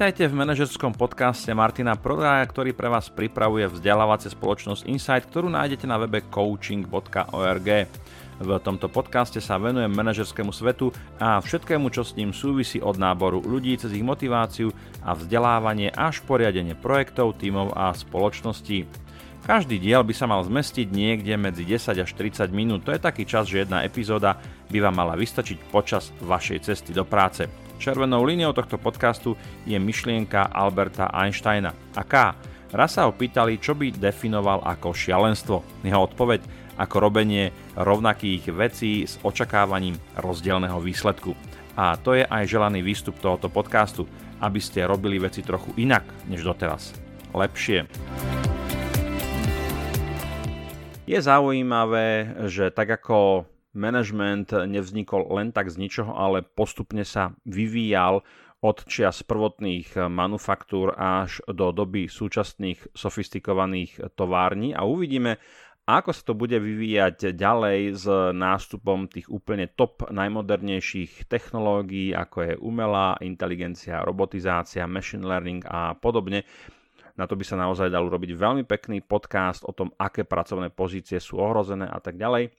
Vítajte v manažerskom podcaste Martina Prodaja, ktorý pre vás pripravuje vzdelávacie spoločnosť Insight, ktorú nájdete na webe coaching.org. V tomto podcaste sa venujem manažerskému svetu a všetkému, čo s ním súvisí od náboru ľudí cez ich motiváciu a vzdelávanie až poriadenie projektov, tímov a spoločností. Každý diel by sa mal zmestiť niekde medzi 10 až 30 minút, to je taký čas, že jedna epizóda by vám mala vystačiť počas vašej cesty do práce. Červenou líniou tohto podcastu je myšlienka Alberta Einsteina. Aká? Raz sa ho pýtali, čo by definoval ako šialenstvo. Jeho odpoveď ako robenie rovnakých vecí s očakávaním rozdielného výsledku. A to je aj želaný výstup tohoto podcastu, aby ste robili veci trochu inak než doteraz. Lepšie. Je zaujímavé, že tak ako management nevznikol len tak z ničoho, ale postupne sa vyvíjal od čias prvotných manufaktúr až do doby súčasných sofistikovaných tovární a uvidíme, ako sa to bude vyvíjať ďalej s nástupom tých úplne top najmodernejších technológií, ako je umelá inteligencia, robotizácia, machine learning a podobne. Na to by sa naozaj dal urobiť veľmi pekný podcast o tom, aké pracovné pozície sú ohrozené a tak ďalej.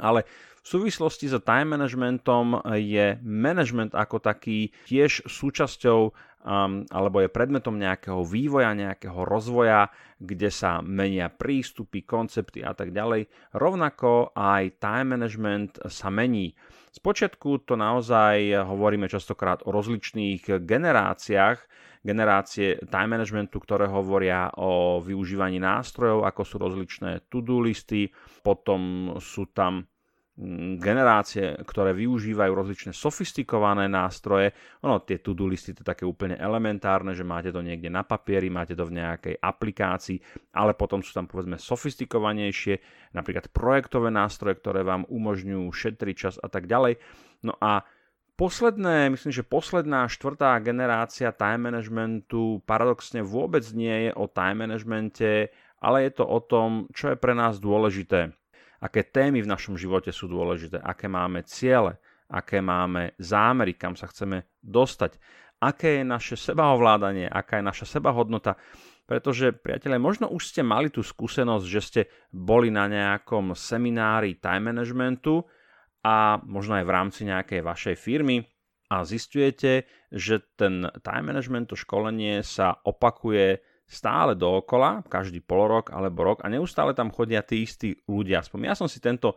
Ale v súvislosti s time managementom je management ako taký tiež súčasťou um, alebo je predmetom nejakého vývoja, nejakého rozvoja, kde sa menia prístupy, koncepty a tak ďalej. Rovnako aj time management sa mení. Spočiatku to naozaj hovoríme častokrát o rozličných generáciách, generácie time managementu, ktoré hovoria o využívaní nástrojov, ako sú rozličné to-do listy, potom sú tam mm, generácie, ktoré využívajú rozličné sofistikované nástroje. Ono, tie to-do listy to je také úplne elementárne, že máte to niekde na papieri, máte to v nejakej aplikácii, ale potom sú tam povedzme sofistikovanejšie, napríklad projektové nástroje, ktoré vám umožňujú šetriť čas a tak ďalej. No a Posledné, myslím, že posledná štvrtá generácia time managementu paradoxne vôbec nie je o time managemente, ale je to o tom, čo je pre nás dôležité. Aké témy v našom živote sú dôležité, aké máme ciele, aké máme zámery, kam sa chceme dostať, aké je naše sebaovládanie, aká je naša sebahodnota. Pretože, priatelia, možno už ste mali tú skúsenosť, že ste boli na nejakom seminári time managementu, a možno aj v rámci nejakej vašej firmy a zistujete, že ten time management, to školenie sa opakuje stále dookola, každý pol rok alebo rok a neustále tam chodia tí istí ľudia. Aspoň ja som si tento e,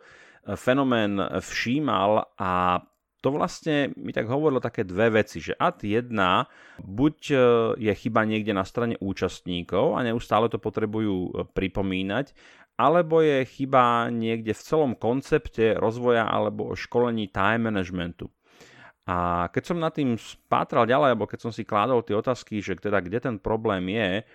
fenomén všímal a to vlastne mi tak hovorilo také dve veci, že ad jedna, buď e, je chyba niekde na strane účastníkov a neustále to potrebujú e, pripomínať, alebo je chyba niekde v celom koncepte rozvoja alebo školení time managementu. A keď som nad tým spátral ďalej, alebo keď som si kládol tie otázky, že teda kde ten problém je,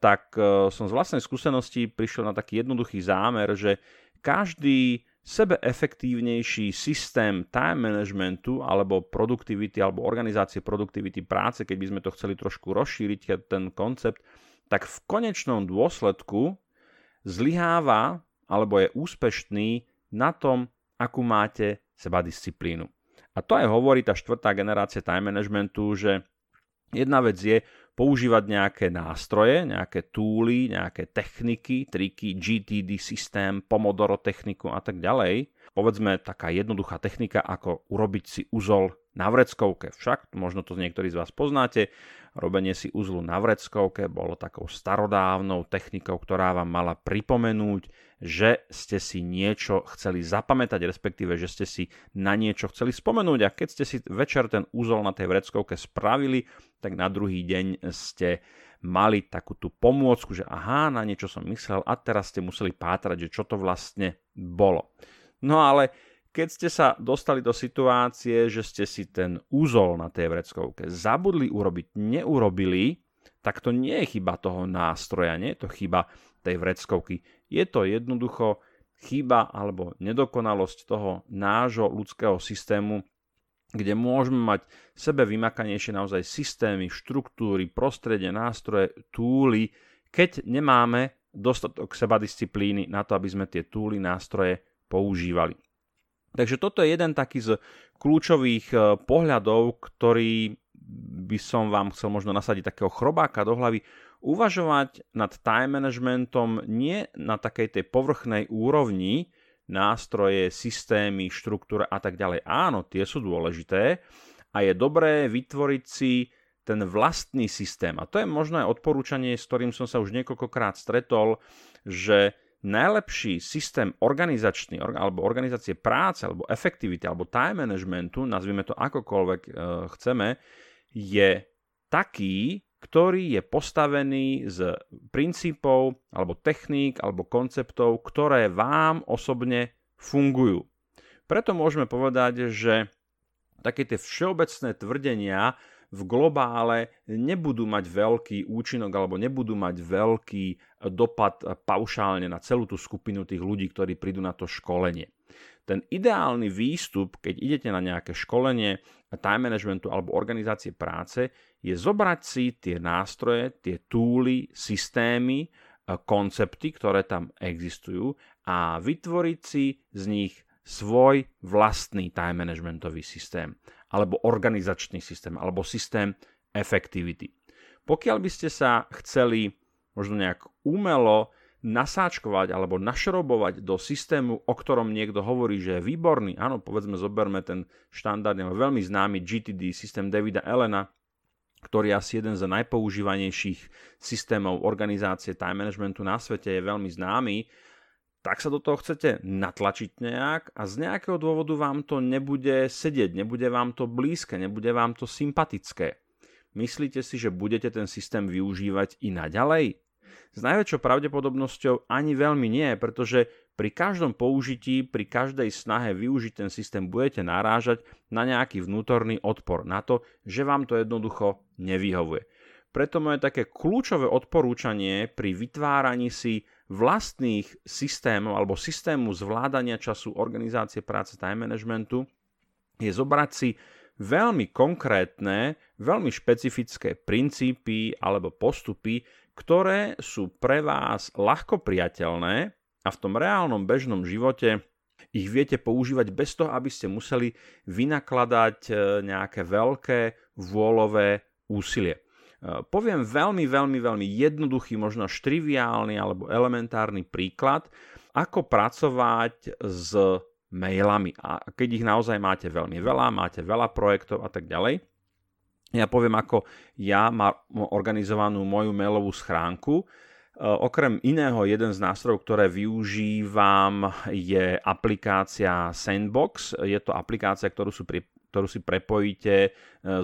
tak e, som z vlastnej skúsenosti prišiel na taký jednoduchý zámer, že každý sebeefektívnejší systém time managementu alebo produktivity alebo organizácie produktivity práce, keď by sme to chceli trošku rozšíriť, ten koncept, tak v konečnom dôsledku zlyháva alebo je úspešný na tom, akú máte seba disciplínu. A to aj hovorí tá štvrtá generácia time managementu, že jedna vec je používať nejaké nástroje, nejaké túly, nejaké techniky, triky, GTD systém, Pomodoro techniku a tak ďalej. Povedzme taká jednoduchá technika, ako urobiť si úzol na vreckovke. Však, možno to niektorí z vás poznáte, robenie si uzlu na vreckovke bolo takou starodávnou technikou, ktorá vám mala pripomenúť, že ste si niečo chceli zapamätať, respektíve, že ste si na niečo chceli spomenúť a keď ste si večer ten úzol na tej vreckovke spravili, tak na druhý deň ste mali takú tú pomôcku, že aha, na niečo som myslel a teraz ste museli pátrať, že čo to vlastne bolo. No ale keď ste sa dostali do situácie, že ste si ten úzol na tej vreckovke zabudli urobiť, neurobili, tak to nie je chyba toho nástroja, nie je to chyba tej vreckovky. Je to jednoducho chyba alebo nedokonalosť toho nášho ľudského systému, kde môžeme mať sebe vymakanejšie naozaj systémy, štruktúry, prostredie, nástroje, túly, keď nemáme dostatok sebadisciplíny na to, aby sme tie túly, nástroje používali. Takže toto je jeden taký z kľúčových e, pohľadov, ktorý by som vám chcel možno nasadiť takého chrobáka do hlavy, uvažovať nad time managementom nie na takej tej povrchnej úrovni, nástroje, systémy, štruktúra a tak ďalej. Áno, tie sú dôležité a je dobré vytvoriť si ten vlastný systém. A to je možno aj odporúčanie, s ktorým som sa už niekoľkokrát stretol, že najlepší systém organizačný alebo organizácie práce alebo efektivity alebo time managementu, nazvime to akokoľvek e, chceme, je taký, ktorý je postavený z princípov alebo techník alebo konceptov, ktoré vám osobne fungujú. Preto môžeme povedať, že také tie všeobecné tvrdenia v globále nebudú mať veľký účinok alebo nebudú mať veľký dopad paušálne na celú tú skupinu tých ľudí, ktorí prídu na to školenie. Ten ideálny výstup, keď idete na nejaké školenie time managementu alebo organizácie práce, je zobrať si tie nástroje, tie túly, systémy, koncepty, ktoré tam existujú a vytvoriť si z nich svoj vlastný time managementový systém alebo organizačný systém, alebo systém efektivity. Pokiaľ by ste sa chceli možno nejak umelo nasáčkovať alebo našrobovať do systému, o ktorom niekto hovorí, že je výborný, áno, povedzme, zoberme ten štandardný, veľmi známy GTD, systém Davida Elena, ktorý je asi jeden z najpoužívanejších systémov organizácie time managementu na svete, je veľmi známy tak sa do toho chcete natlačiť nejak a z nejakého dôvodu vám to nebude sedieť, nebude vám to blízke, nebude vám to sympatické. Myslíte si, že budete ten systém využívať i naďalej? S najväčšou pravdepodobnosťou ani veľmi nie, pretože pri každom použití, pri každej snahe využiť ten systém budete narážať na nejaký vnútorný odpor, na to, že vám to jednoducho nevyhovuje. Preto moje také kľúčové odporúčanie pri vytváraní si vlastných systémov alebo systému zvládania času organizácie práce time managementu je zobrať si veľmi konkrétne, veľmi špecifické princípy alebo postupy, ktoré sú pre vás ľahko priateľné a v tom reálnom bežnom živote ich viete používať bez toho, aby ste museli vynakladať e, nejaké veľké vôľové úsilie. Poviem veľmi, veľmi, veľmi jednoduchý, možno triviálny alebo elementárny príklad, ako pracovať s mailami. A keď ich naozaj máte veľmi veľa, máte veľa projektov a tak ďalej, ja poviem, ako ja mám organizovanú moju mailovú schránku. E, okrem iného, jeden z nástrojov, ktoré využívam, je aplikácia Sandbox. Je to aplikácia, ktorú, sú pri, ktorú si prepojíte e,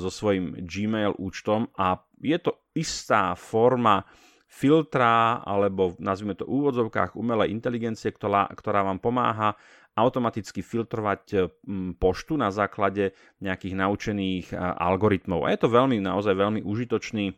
so svojím Gmail účtom a je to istá forma filtra alebo nazvime to v úvodzovkách umelej inteligencie, ktorá, ktorá vám pomáha automaticky filtrovať poštu na základe nejakých naučených algoritmov. A je to veľmi, naozaj veľmi užitočný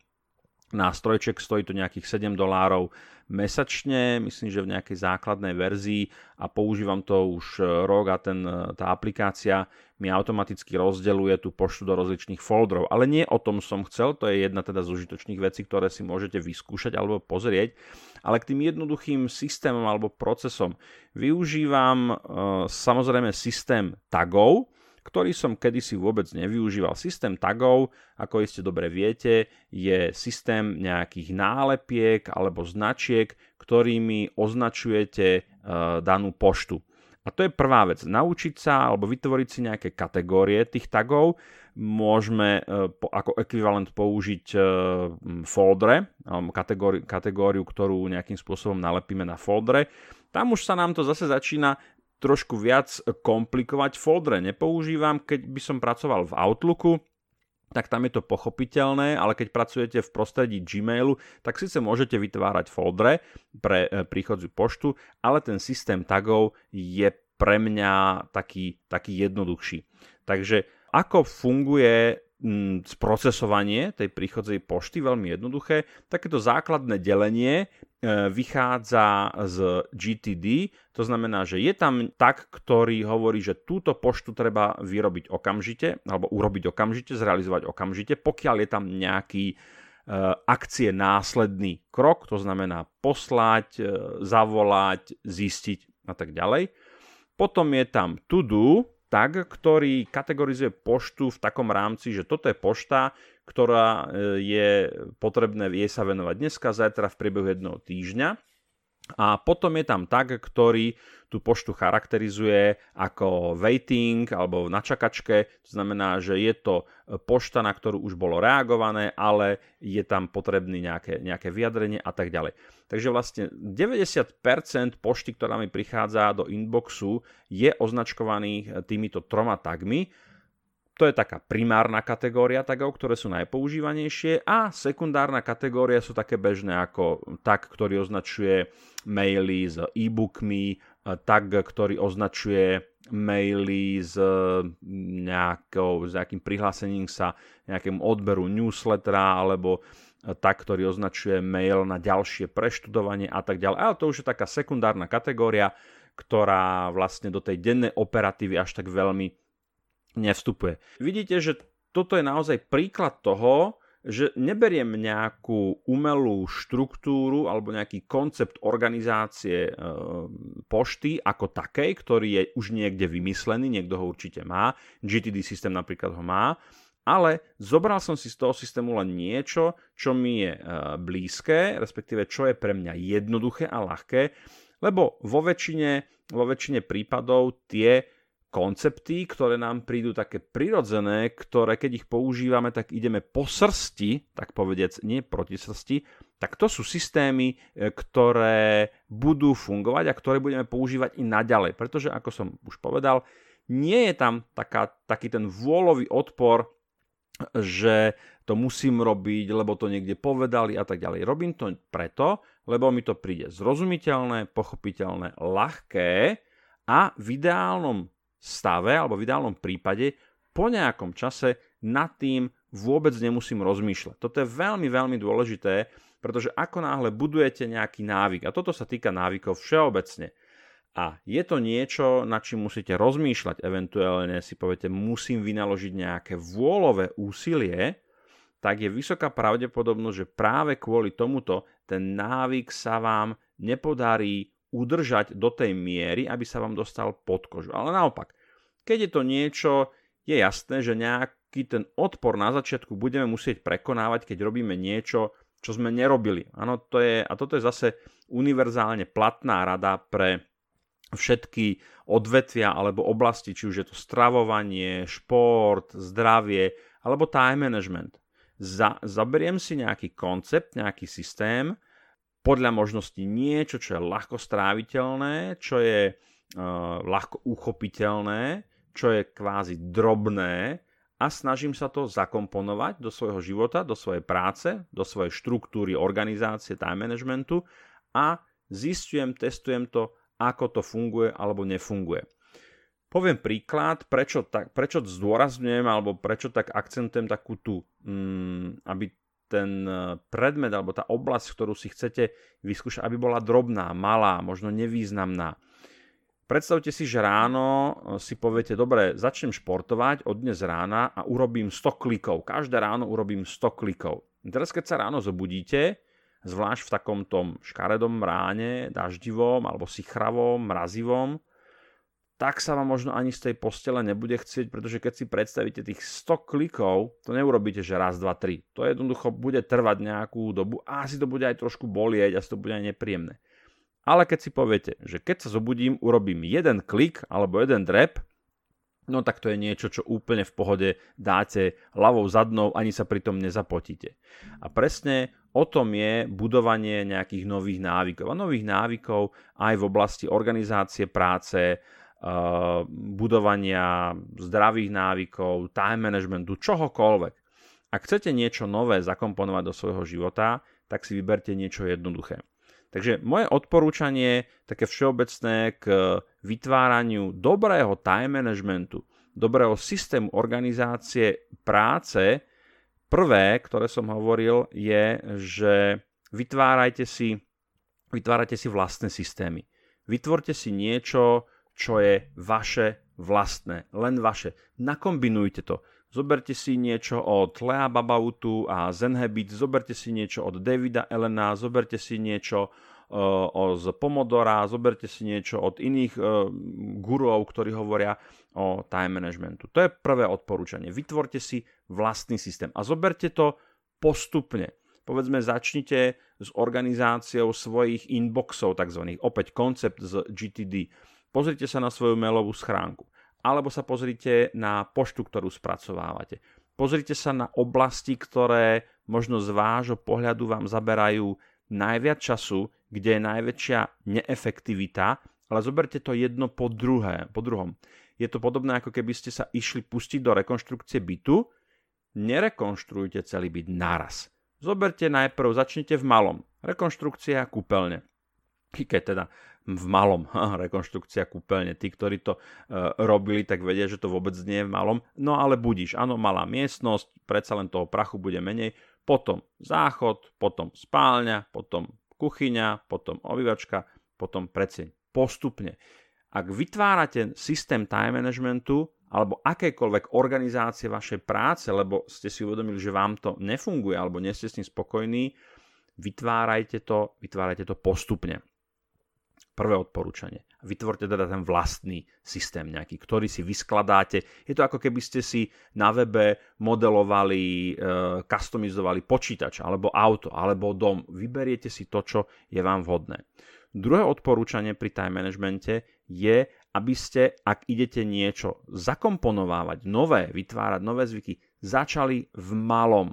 nástrojček, stojí to nejakých 7 dolárov mesačne, myslím, že v nejakej základnej verzii a používam to už e, rok a ten, e, tá aplikácia mi automaticky rozdeluje tú poštu do rozličných folderov. Ale nie o tom som chcel, to je jedna teda z užitočných vecí, ktoré si môžete vyskúšať alebo pozrieť, ale k tým jednoduchým systémom alebo procesom využívam e, samozrejme systém tagov, ktorý som kedysi vôbec nevyužíval. Systém tagov, ako iste dobre viete, je systém nejakých nálepiek alebo značiek, ktorými označujete e, danú poštu. A to je prvá vec. Naučiť sa alebo vytvoriť si nejaké kategórie tých tagov. Môžeme e, ako ekvivalent použiť e, foldre, alebo kategóriu, kategóriu, ktorú nejakým spôsobom nalepíme na foldre. Tam už sa nám to zase začína trošku viac komplikovať. Foldre nepoužívam, keď by som pracoval v Outlooku, tak tam je to pochopiteľné, ale keď pracujete v prostredí Gmailu, tak síce môžete vytvárať foldre pre e, príchodziu poštu, ale ten systém tagov je pre mňa taký, taký jednoduchší. Takže ako funguje sprocesovanie tej príchodzej pošty, veľmi jednoduché. Takéto základné delenie vychádza z GTD, to znamená, že je tam tak, ktorý hovorí, že túto poštu treba vyrobiť okamžite, alebo urobiť okamžite, zrealizovať okamžite, pokiaľ je tam nejaký e, akcie následný krok, to znamená poslať, e, zavolať, zistiť a tak ďalej. Potom je tam to do, tag, ktorý kategorizuje poštu v takom rámci, že toto je pošta, ktorá e, je potrebné jej sa venovať dneska, zajtra v priebehu jedného týždňa. A potom je tam tag, ktorý tú poštu charakterizuje ako waiting alebo na čakačke. To znamená, že je to pošta, na ktorú už bolo reagované, ale je tam potrebné nejaké, nejaké vyjadrenie a tak ďalej. Takže vlastne 90% pošty, ktorá mi prichádza do inboxu, je označkovaných týmito troma tagmi to je taká primárna kategória tagov, ktoré sú najpoužívanejšie a sekundárna kategória sú také bežné ako tag, ktorý označuje maily s e-bookmi, tag, ktorý označuje maily s, nejakou, s nejakým prihlásením sa nejakému odberu newslettera alebo tak, ktorý označuje mail na ďalšie preštudovanie a tak ďalej. Ale to už je taká sekundárna kategória, ktorá vlastne do tej dennej operatívy až tak veľmi nevstupuje. Vidíte, že toto je naozaj príklad toho, že neberiem nejakú umelú štruktúru alebo nejaký koncept organizácie e, pošty ako takej, ktorý je už niekde vymyslený, niekto ho určite má, GTD systém napríklad ho má, ale zobral som si z toho systému len niečo, čo mi je e, blízke, respektíve čo je pre mňa jednoduché a ľahké, lebo vo väčšine, vo väčšine prípadov tie koncepty, ktoré nám prídu také prirodzené, ktoré keď ich používame, tak ideme po srsti, tak povediac, nie proti srsti, tak to sú systémy, e, ktoré budú fungovať a ktoré budeme používať i naďalej. Pretože, ako som už povedal, nie je tam taká, taký ten vôľový odpor, že to musím robiť, lebo to niekde povedali a tak ďalej. Robím to preto, lebo mi to príde zrozumiteľné, pochopiteľné, ľahké a v ideálnom stave alebo v ideálnom prípade po nejakom čase nad tým vôbec nemusím rozmýšľať. Toto je veľmi, veľmi dôležité, pretože ako náhle budujete nejaký návyk, a toto sa týka návykov všeobecne, a je to niečo, na čím musíte rozmýšľať, eventuálne si poviete, musím vynaložiť nejaké vôľové úsilie, tak je vysoká pravdepodobnosť, že práve kvôli tomuto ten návyk sa vám nepodarí udržať do tej miery, aby sa vám dostal pod kožu. Ale naopak, keď je to niečo, je jasné, že nejaký ten odpor na začiatku budeme musieť prekonávať, keď robíme niečo, čo sme nerobili. Ano, to je, a toto je zase univerzálne platná rada pre všetky odvetvia alebo oblasti, či už je to stravovanie, šport, zdravie alebo time management. Za, zaberiem si nejaký koncept, nejaký systém, podľa možností niečo, čo je ľahko stráviteľné, čo je uh, ľahko uchopiteľné, čo je kvázi drobné a snažím sa to zakomponovať do svojho života, do svojej práce, do svojej štruktúry organizácie, time managementu a zistujem, testujem to, ako to funguje alebo nefunguje. Poviem príklad, prečo, tak, prečo zdôrazňujem alebo prečo tak akcentujem takú tú, mm, aby ten e, predmet alebo tá oblasť, ktorú si chcete vyskúšať, aby bola drobná, malá, možno nevýznamná. Predstavte si, že ráno e, si poviete, dobre, začnem športovať od dnes rána a urobím 100 klikov. Každé ráno urobím 100 klikov. Teraz, keď sa ráno zobudíte, zvlášť v takom tom škaredom ráne, daždivom alebo sichravom, mrazivom, tak sa vám možno ani z tej postele nebude chcieť, pretože keď si predstavíte tých 100 klikov, to neurobíte, že raz, dva, tri. To jednoducho bude trvať nejakú dobu a asi to bude aj trošku bolieť, asi to bude aj nepríjemné. Ale keď si poviete, že keď sa zobudím, urobím jeden klik alebo jeden drep, no tak to je niečo, čo úplne v pohode dáte ľavou zadnou, ani sa pritom nezapotíte. A presne o tom je budovanie nejakých nových návykov. A nových návykov aj v oblasti organizácie práce, budovania zdravých návykov, time managementu, čohokoľvek. Ak chcete niečo nové zakomponovať do svojho života, tak si vyberte niečo jednoduché. Takže moje odporúčanie, také všeobecné k vytváraniu dobrého time managementu, dobrého systému organizácie práce, prvé, ktoré som hovoril, je, že vytvárajte si, vytvárajte si vlastné systémy. Vytvorte si niečo, čo je vaše vlastné, len vaše. Nakombinujte to. Zoberte si niečo od Lea Babautu a Zen Habit, zoberte si niečo od Davida Elena, zoberte si niečo z Pomodora, zoberte si niečo od iných gurov, ktorí hovoria o time managementu. To je prvé odporúčanie. Vytvorte si vlastný systém a zoberte to postupne. Povedzme, začnite s organizáciou svojich inboxov, tzv. Opäť koncept z GTD. Pozrite sa na svoju mailovú schránku. Alebo sa pozrite na poštu, ktorú spracovávate. Pozrite sa na oblasti, ktoré možno z vášho pohľadu vám zaberajú najviac času, kde je najväčšia neefektivita, ale zoberte to jedno po, druhé, po druhom. Je to podobné, ako keby ste sa išli pustiť do rekonštrukcie bytu, nerekonštruujte celý byt naraz. Zoberte najprv, začnite v malom. Rekonštrukcia kúpeľne. Keď teda v malom rekonštrukcia kúpeľne. Tí, ktorí to e, robili, tak vedia, že to vôbec nie je v malom. No ale budíš, áno, malá miestnosť, predsa len toho prachu bude menej. Potom záchod, potom spálňa, potom kuchyňa, potom obývačka, potom predseň. Postupne. Ak vytvárate systém time managementu alebo akékoľvek organizácie vašej práce, lebo ste si uvedomili, že vám to nefunguje alebo nie ste s tým spokojní, vytvárajte to, vytvárajte to postupne. Prvé odporúčanie. Vytvorte teda ten vlastný systém nejaký, ktorý si vyskladáte. Je to ako keby ste si na webe modelovali, e, customizovali počítač, alebo auto, alebo dom. Vyberiete si to, čo je vám vhodné. Druhé odporúčanie pri time managemente je, aby ste, ak idete niečo zakomponovávať, nové, vytvárať nové zvyky, začali v malom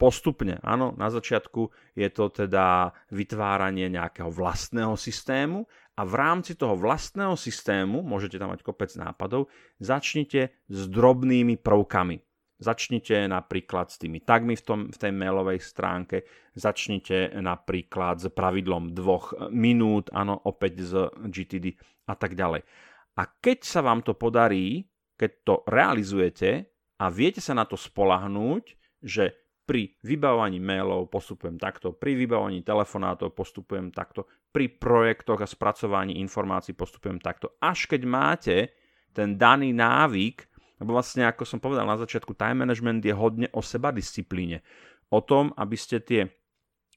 postupne. Áno, na začiatku je to teda vytváranie nejakého vlastného systému a v rámci toho vlastného systému, môžete tam mať kopec nápadov, začnite s drobnými prvkami. Začnite napríklad s tými tagmi v, tom, v tej mailovej stránke, začnite napríklad s pravidlom dvoch minút, áno, opäť z GTD a tak ďalej. A keď sa vám to podarí, keď to realizujete a viete sa na to spolahnúť, že pri vybavovaní mailov postupujem takto, pri vybavovaní telefonátov postupujem takto, pri projektoch a spracovaní informácií postupujem takto. Až keď máte ten daný návyk, lebo vlastne ako som povedal na začiatku, time management je hodne o seba disciplíne. O tom, aby ste tie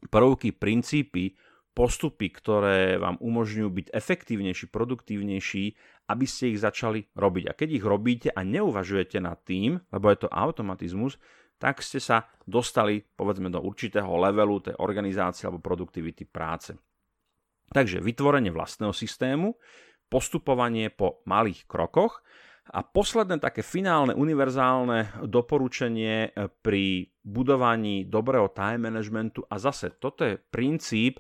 prvky, princípy, postupy, ktoré vám umožňujú byť efektívnejší, produktívnejší, aby ste ich začali robiť. A keď ich robíte a neuvažujete nad tým, lebo je to automatizmus, tak ste sa dostali povedzme do určitého levelu tej organizácie alebo produktivity práce. Takže vytvorenie vlastného systému, postupovanie po malých krokoch a posledné také finálne univerzálne doporučenie pri budovaní dobrého time managementu a zase toto je princíp,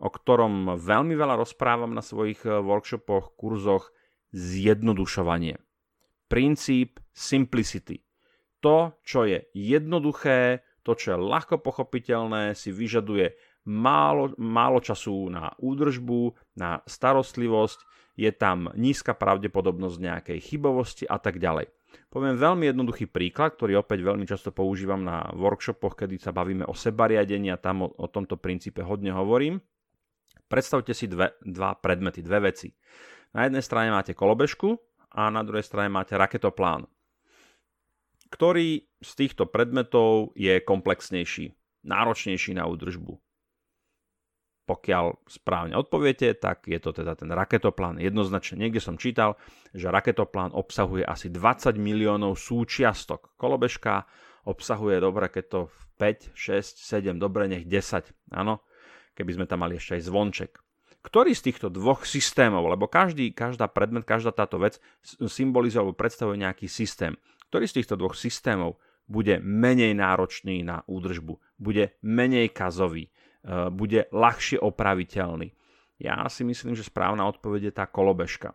o ktorom veľmi veľa rozprávam na svojich workshopoch, kurzoch, zjednodušovanie. Princíp simplicity to, čo je jednoduché, to, čo je ľahko pochopiteľné, si vyžaduje málo, málo času na údržbu, na starostlivosť, je tam nízka pravdepodobnosť nejakej chybovosti a tak ďalej. Poviem veľmi jednoduchý príklad, ktorý opäť veľmi často používam na workshopoch, kedy sa bavíme o sebariadení a tam o, o tomto princípe hodne hovorím. Predstavte si dve, dva predmety, dve veci. Na jednej strane máte kolobežku a na druhej strane máte raketoplán. Ktorý z týchto predmetov je komplexnejší, náročnejší na údržbu? Pokiaľ správne odpoviete, tak je to teda ten raketoplán. Jednoznačne niekde som čítal, že raketoplán obsahuje asi 20 miliónov súčiastok. Kolobežka obsahuje, dobre, keď to 5, 6, 7, dobre, nech 10. Áno, keby sme tam mali ešte aj zvonček. Ktorý z týchto dvoch systémov, lebo každý, každá predmet, každá táto vec symbolizuje alebo predstavuje nejaký systém. Ktorý z týchto dvoch systémov bude menej náročný na údržbu, bude menej kazový, e, bude ľahšie opraviteľný? Ja si myslím, že správna odpoveď je tá kolobežka.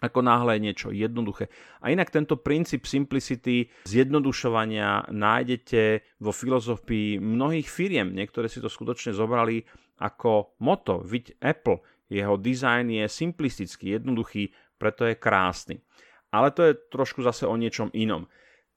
Ako náhle je niečo jednoduché. A inak tento princíp simplicity, zjednodušovania nájdete vo filozofii mnohých firiem. Niektoré si to skutočne zobrali ako moto. Viď Apple, jeho dizajn je simplistický, jednoduchý, preto je krásny ale to je trošku zase o niečom inom.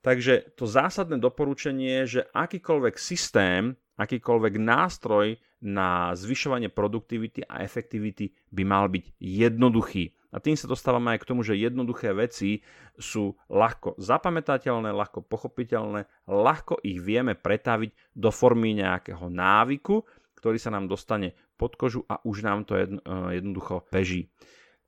Takže to zásadné doporučenie je, že akýkoľvek systém, akýkoľvek nástroj na zvyšovanie produktivity a efektivity by mal byť jednoduchý. A tým sa dostávame aj k tomu, že jednoduché veci sú ľahko zapamätateľné, ľahko pochopiteľné, ľahko ich vieme pretaviť do formy nejakého návyku, ktorý sa nám dostane pod kožu a už nám to jedno, jednoducho beží.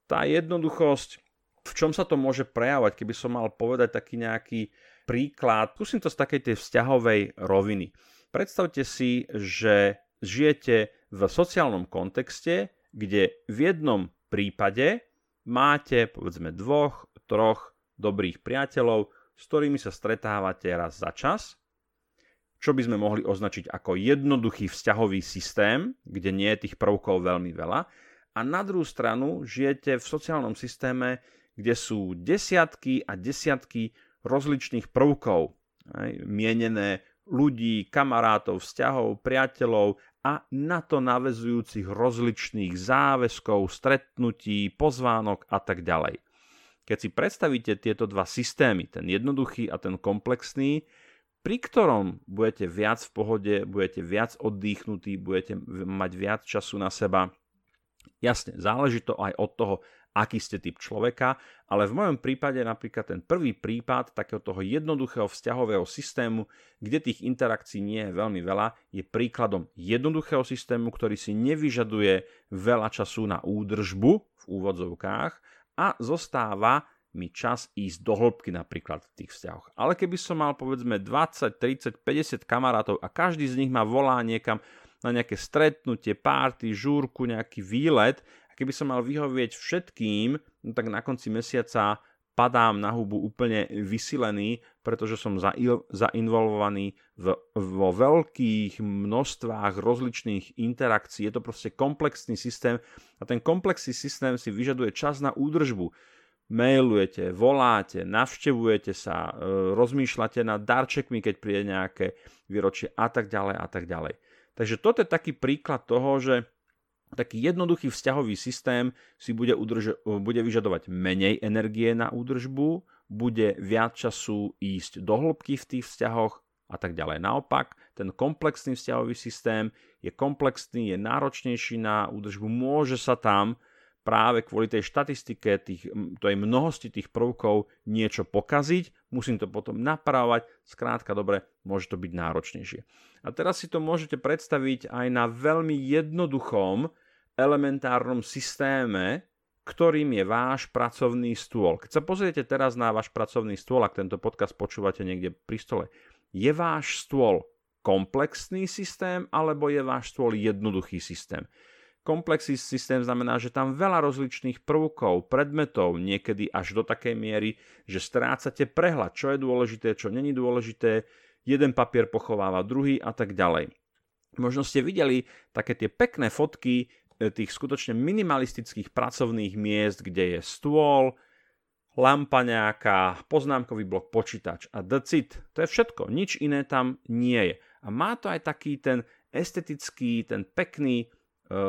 Tá jednoduchosť, v čom sa to môže prejavovať, keby som mal povedať taký nejaký príklad, skúsim to z takej tej vzťahovej roviny. Predstavte si, že žijete v sociálnom kontexte, kde v jednom prípade máte povedzme dvoch, troch dobrých priateľov, s ktorými sa stretávate raz za čas, čo by sme mohli označiť ako jednoduchý vzťahový systém, kde nie je tých prvkov veľmi veľa. A na druhú stranu žijete v sociálnom systéme, kde sú desiatky a desiatky rozličných prvkov, aj, mienené ľudí, kamarátov, vzťahov, priateľov a na to navezujúcich rozličných záväzkov, stretnutí, pozvánok a tak ďalej. Keď si predstavíte tieto dva systémy, ten jednoduchý a ten komplexný, pri ktorom budete viac v pohode, budete viac oddychnutí, budete mať viac času na seba. Jasne, záleží to aj od toho, aký ste typ človeka, ale v mojom prípade napríklad ten prvý prípad takého toho jednoduchého vzťahového systému, kde tých interakcií nie je veľmi veľa, je príkladom jednoduchého systému, ktorý si nevyžaduje veľa času na údržbu v úvodzovkách a zostáva mi čas ísť do hĺbky napríklad v tých vzťahoch. Ale keby som mal povedzme 20, 30, 50 kamarátov a každý z nich ma volá niekam na nejaké stretnutie, párty, žúrku, nejaký výlet keby som mal vyhovieť všetkým, no tak na konci mesiaca padám na hubu úplne vysilený, pretože som zainvolvovaný v, vo veľkých množstvách rozličných interakcií. Je to proste komplexný systém a ten komplexný systém si vyžaduje čas na údržbu. Mailujete, voláte, navštevujete sa, e, rozmýšľate nad darčekmi, keď príde nejaké výročie a tak ďalej a tak ďalej. Takže toto je taký príklad toho, že taký jednoduchý vzťahový systém si bude, udrž- bude vyžadovať menej energie na údržbu, bude viac času ísť do hĺbky v tých vzťahoch a tak ďalej. Naopak, ten komplexný vzťahový systém je komplexný, je náročnejší na údržbu, môže sa tam práve kvôli tej štatistike, tých, tej mnohosti tých prvkov niečo pokaziť, musím to potom napravovať, skrátka dobre, môže to byť náročnejšie. A teraz si to môžete predstaviť aj na veľmi jednoduchom elementárnom systéme, ktorým je váš pracovný stôl. Keď sa pozriete teraz na váš pracovný stôl, ak tento podcast počúvate niekde pri stole, je váš stôl komplexný systém alebo je váš stôl jednoduchý systém? Komplexný systém znamená, že tam veľa rozličných prvkov, predmetov, niekedy až do takej miery, že strácate prehľad, čo je dôležité, čo není dôležité, jeden papier pochováva druhý a tak ďalej. Možno ste videli také tie pekné fotky tých skutočne minimalistických pracovných miest, kde je stôl, lampa nejaká, poznámkový blok, počítač a that's it. To je všetko, nič iné tam nie je. A má to aj taký ten estetický, ten pekný e,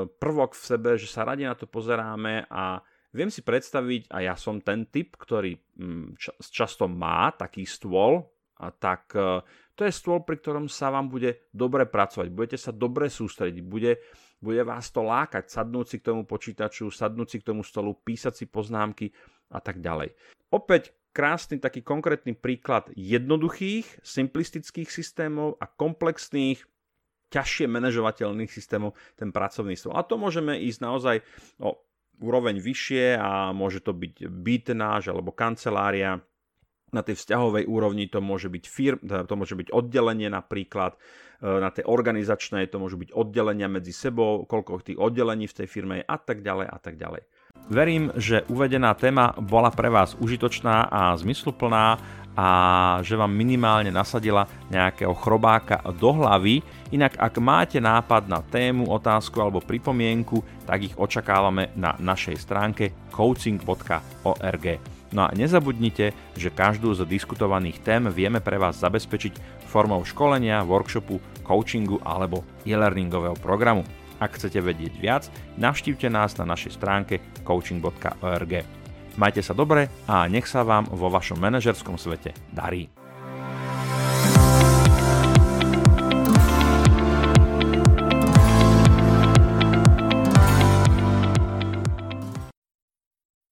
prvok v sebe, že sa radi na to pozeráme a viem si predstaviť, a ja som ten typ, ktorý mm, často má taký stôl, a tak e, to je stôl, pri ktorom sa vám bude dobre pracovať, budete sa dobre sústrediť, bude, bude vás to lákať, sadnúť si k tomu počítaču, sadnúť si k tomu stolu, písať si poznámky a tak ďalej. Opäť krásny taký konkrétny príklad jednoduchých, simplistických systémov a komplexných, ťažšie manažovateľných systémov, ten pracovný stôl. A to môžeme ísť naozaj o úroveň vyššie a môže to byť byt náš alebo kancelária, na tej vzťahovej úrovni to môže byť firm, teda to môže byť oddelenie napríklad, e, na tej organizačnej to môžu byť oddelenia medzi sebou, koľko tých oddelení v tej firme je a tak ďalej a tak ďalej. Verím, že uvedená téma bola pre vás užitočná a zmysluplná a že vám minimálne nasadila nejakého chrobáka do hlavy. Inak ak máte nápad na tému, otázku alebo pripomienku, tak ich očakávame na našej stránke coaching.org. No a nezabudnite, že každú z diskutovaných tém vieme pre vás zabezpečiť formou školenia, workshopu, coachingu alebo e-learningového programu. Ak chcete vedieť viac, navštívte nás na našej stránke coaching.org. Majte sa dobre a nech sa vám vo vašom manažerskom svete darí.